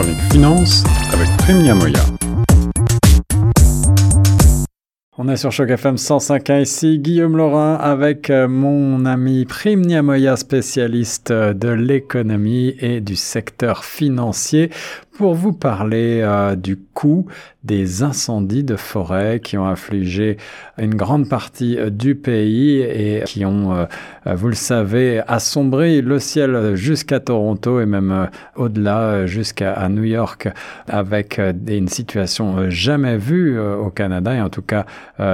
chronique finance avec Prime Moya. On est sur Choc FM 105.1 ici, Guillaume Laurin avec euh, mon ami Prime Niamoya, spécialiste de l'économie et du secteur financier pour vous parler euh, du coût des incendies de forêt qui ont affligé une grande partie euh, du pays et qui ont, euh, vous le savez, assombri le ciel jusqu'à Toronto et même au-delà jusqu'à New York avec une situation jamais vue au Canada et en tout cas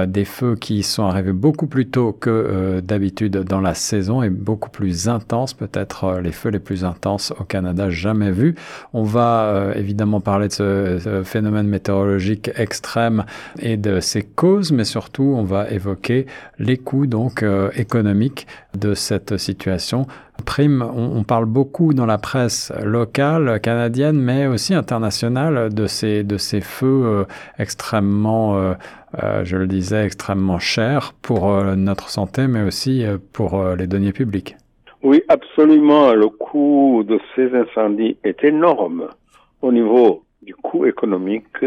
des feux qui sont arrivés beaucoup plus tôt que d'habitude dans la saison et beaucoup plus intenses, peut-être les feux les plus intenses au Canada jamais vus. On va évidemment parler de ce, phénomène météorologique extrême et de ses causes, mais surtout on va évoquer les coûts donc euh, économiques de cette situation. Prime, on, parle beaucoup dans la presse locale canadienne, mais aussi internationale de ces de ces feux euh, extrêmement euh, je le disais, extrêmement chers pour notre santé, mais aussi pour les deniers publics. Oui, absolument. Le coût de ces incendies est énorme au niveau du coût économique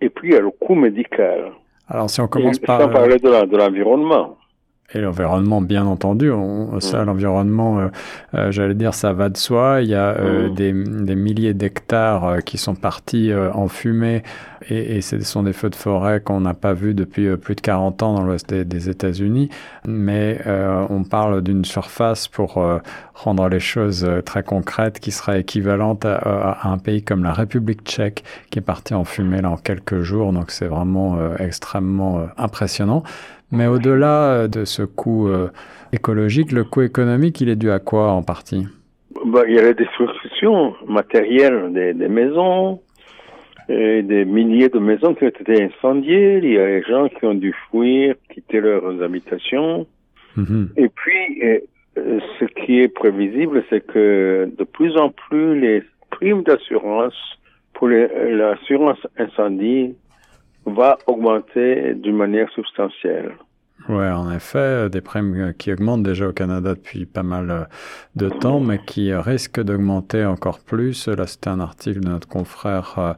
et puis il y a le coût médical. Alors si on commence par... Sans parler de l'environnement. Et l'environnement, bien entendu, ça, mm. l'environnement, euh, euh, j'allais dire, ça va de soi. Il y a euh, mm. des, des, milliers d'hectares qui sont partis en fumée et, et, ce sont des feux de forêt qu'on n'a pas vus depuis plus de 40 ans dans l'ouest des, des États-Unis. Mais on parle d'une surface pour rendre les choses très concrètes qui serait équivalente à, à, un pays comme la République tchèque qui est parti en fumée là en quelques jours. Donc c'est vraiment extrêmement impressionnant. Mais au-delà euh, de ce coût euh, écologique, le coût économique, il est dû à quoi en partie? Bah, Il y a la destruction matérielle des, des, maisons, et des milliers de maisons qui ont été incendiées. Il y a des gens qui ont dû fuir, quitter leurs habitations. Mhm. Et puis, euh, ce qui est prévisible, c'est que de plus en plus, les primes d'assurance pour l'assurance incendie va augmenter d'une manière substantielle. Ouais, en effet, des primes qui augmentent déjà au Canada depuis pas mal de temps, mais qui risquent d'augmenter encore plus. Là, c'était un article de notre confrère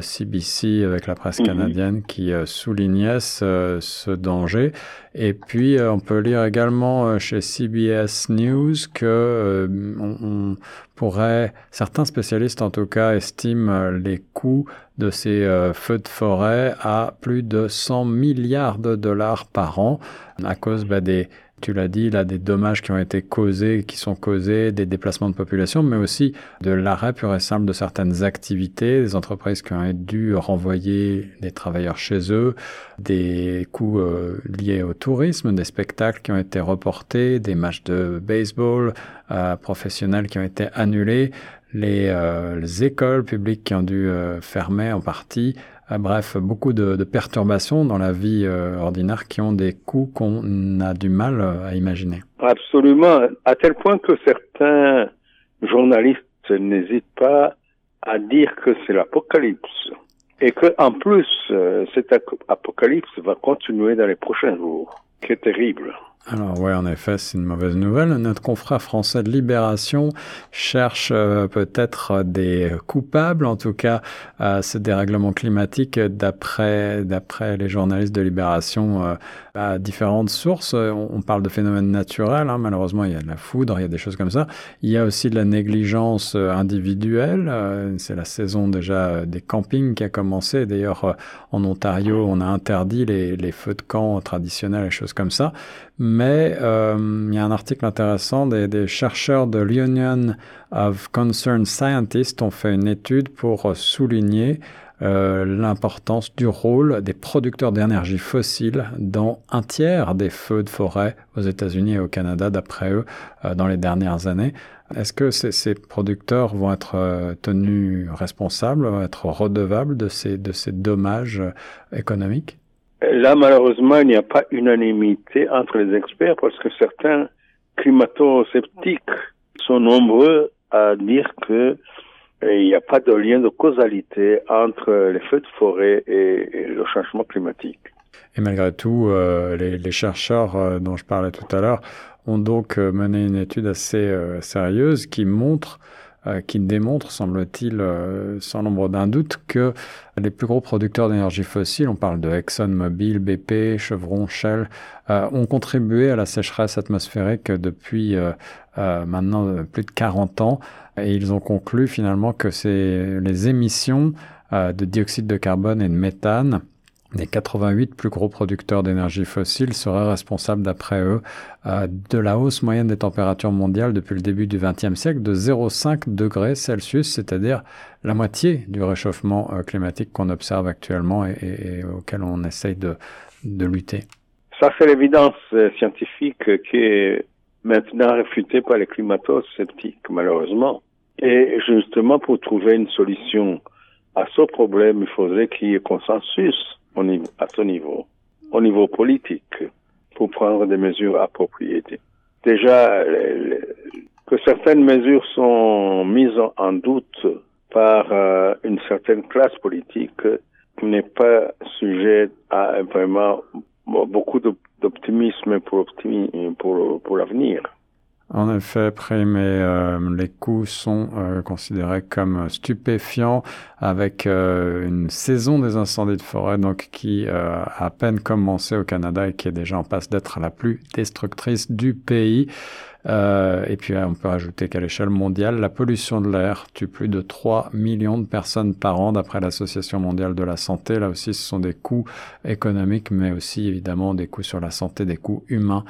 CBC avec la presse mhm. canadienne qui euh, soulignait ce, danger. Et puis, euh, on peut lire également euh, chez CBS News que on, pourrait, certains spécialistes en tout cas, estiment les coûts de ces feux de forêt à plus de 100 milliards de dollars par an à cause bah, des tu l'as dit, là, des dommages qui ont été causés, qui sont causés, des déplacements de population, mais aussi de l'arrêt pur et simple de certaines activités, des entreprises qui ont dû renvoyer des travailleurs chez eux, des coûts euh, liés au tourisme, des spectacles qui ont été reportés, des matchs de baseball euh, professionnels qui ont été annulés, les, euh, les écoles publiques qui ont dû fermer en partie, bref, beaucoup de, perturbations dans la vie euh, ordinaire qui ont des coûts qu'on a du mal euh, à imaginer. Absolument, à tel point que certains journalistes n'hésitent pas à dire que c'est l'apocalypse et que en plus euh, cet apocalypse va continuer dans les prochains jours, qui est terrible. Alors ouais, en effet, c'est une mauvaise nouvelle. Notre confrère français de Libération cherche euh, peut-être des coupables, en tout cas, à ce dérèglement climatique d'après d'après les journalistes de Libération euh, à différentes sources. On, parle de phénomènes naturels, hein. malheureusement, il y a de la foudre, il y a des choses comme ça. Il y a aussi de la négligence euh, individuelle. c'est la saison déjà des campings qui a commencé. D'ailleurs, en Ontario, on a interdit les, les feux de camp traditionnels et choses comme ça mais euh, il y a un article intéressant des, des, chercheurs de l'Union of Concerned Scientists ont fait une étude pour souligner euh, l'importance du rôle des producteurs d'énergie fossile dans un tiers des feux de forêt aux États-Unis et au Canada, d'après eux, euh, dans les dernières années. Est-ce que ces, ces, producteurs vont être euh, tenus responsables, vont être redevables de ces, de ces dommages euh, économiques? Là, malheureusement, il n'y a pas unanimité entre les experts parce que certains climato-sceptiques sont nombreux à dire que euh, il n'y a pas de lien de causalité entre les feux de forêt et, le changement climatique. Et malgré tout, euh, les, chercheurs euh, dont je parlais tout à l'heure ont donc mené une étude assez sérieuse qui montre euh, qui démontre, semble-t-il, euh, sans nombre d'un doute, que les plus gros producteurs d'énergie fossile, on parle de ExxonMobil, BP, Chevron, Shell, ont contribué à la sécheresse atmosphérique depuis maintenant plus de 40 ans. Et ils ont conclu finalement que c'est les émissions de dioxyde de carbone et de méthane les 88 plus gros producteurs d'énergie fossile seraient responsables, d'après eux, euh, de la hausse moyenne des températures mondiales depuis le début du XXe siècle de 0,5 degrés Celsius, c'est-à-dire la moitié du réchauffement euh, climatique qu'on observe actuellement et, auquel on essaye de, lutter. Ça, c'est l'évidence euh, scientifique qui est maintenant réfutée par les climato-sceptiques, malheureusement. Et justement, pour trouver une solution à ce problème, il faudrait qu'il y ait consensus à ce niveau, au niveau politique, pour prendre des mesures appropriées. Déjà, que certaines mesures sont mises en doute par euh, une certaine classe politique n'est pas sujet à vraiment beaucoup d'optimisme pour l'avenir. En effet, Prime, euh, les coûts sont euh, considérés comme stupéfiants avec euh, une saison des incendies de forêt donc qui a à peine commencé au Canada et qui est déjà en passe d'être la plus destructrice du pays. et puis on peut ajouter qu'à l'échelle mondiale, la pollution de l'air tue plus de 3 millions de personnes par an d'après l'Association mondiale de la santé. Là aussi, ce sont des coûts économiques, mais aussi évidemment des coûts sur la santé, des coûts humains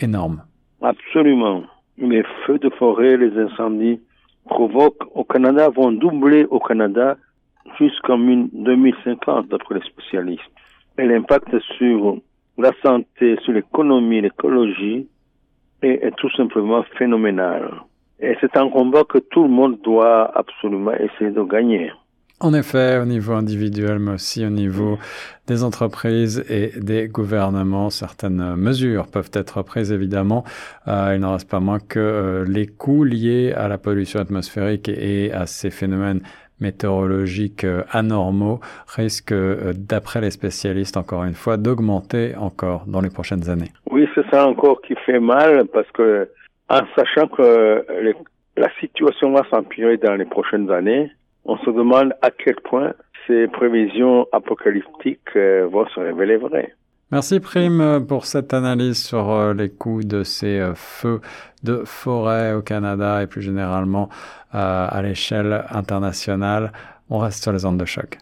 énormes. Absolument les feux de forêt, les incendies provoquent au Canada, vont doubler au Canada jusqu'en 2050, d'après les spécialistes. Et l'impact sur la santé, sur l'économie, l'écologie est, est, tout simplement phénoménal. Et c'est un combat que tout le monde doit absolument essayer de gagner. En effet, au niveau individuel, mais aussi au niveau des entreprises et des gouvernements, certaines mesures peuvent être prises, évidemment. Euh, il n'en reste pas moins que euh, les coûts liés à la pollution atmosphérique et à ces phénomènes météorologiques euh, anormaux risquent, d'après les spécialistes, encore une fois, d'augmenter encore dans les prochaines années. Oui, c'est ça encore qui fait mal parce que, en sachant que la situation va s'empirer dans les prochaines années, on se demande à quel point ces prévisions apocalyptiques euh, vont se révéler vraies. Merci Prime pour cette analyse sur euh, les coûts de ces euh, feux de forêt au Canada et plus généralement à l'échelle internationale. On reste sur les ondes de choc.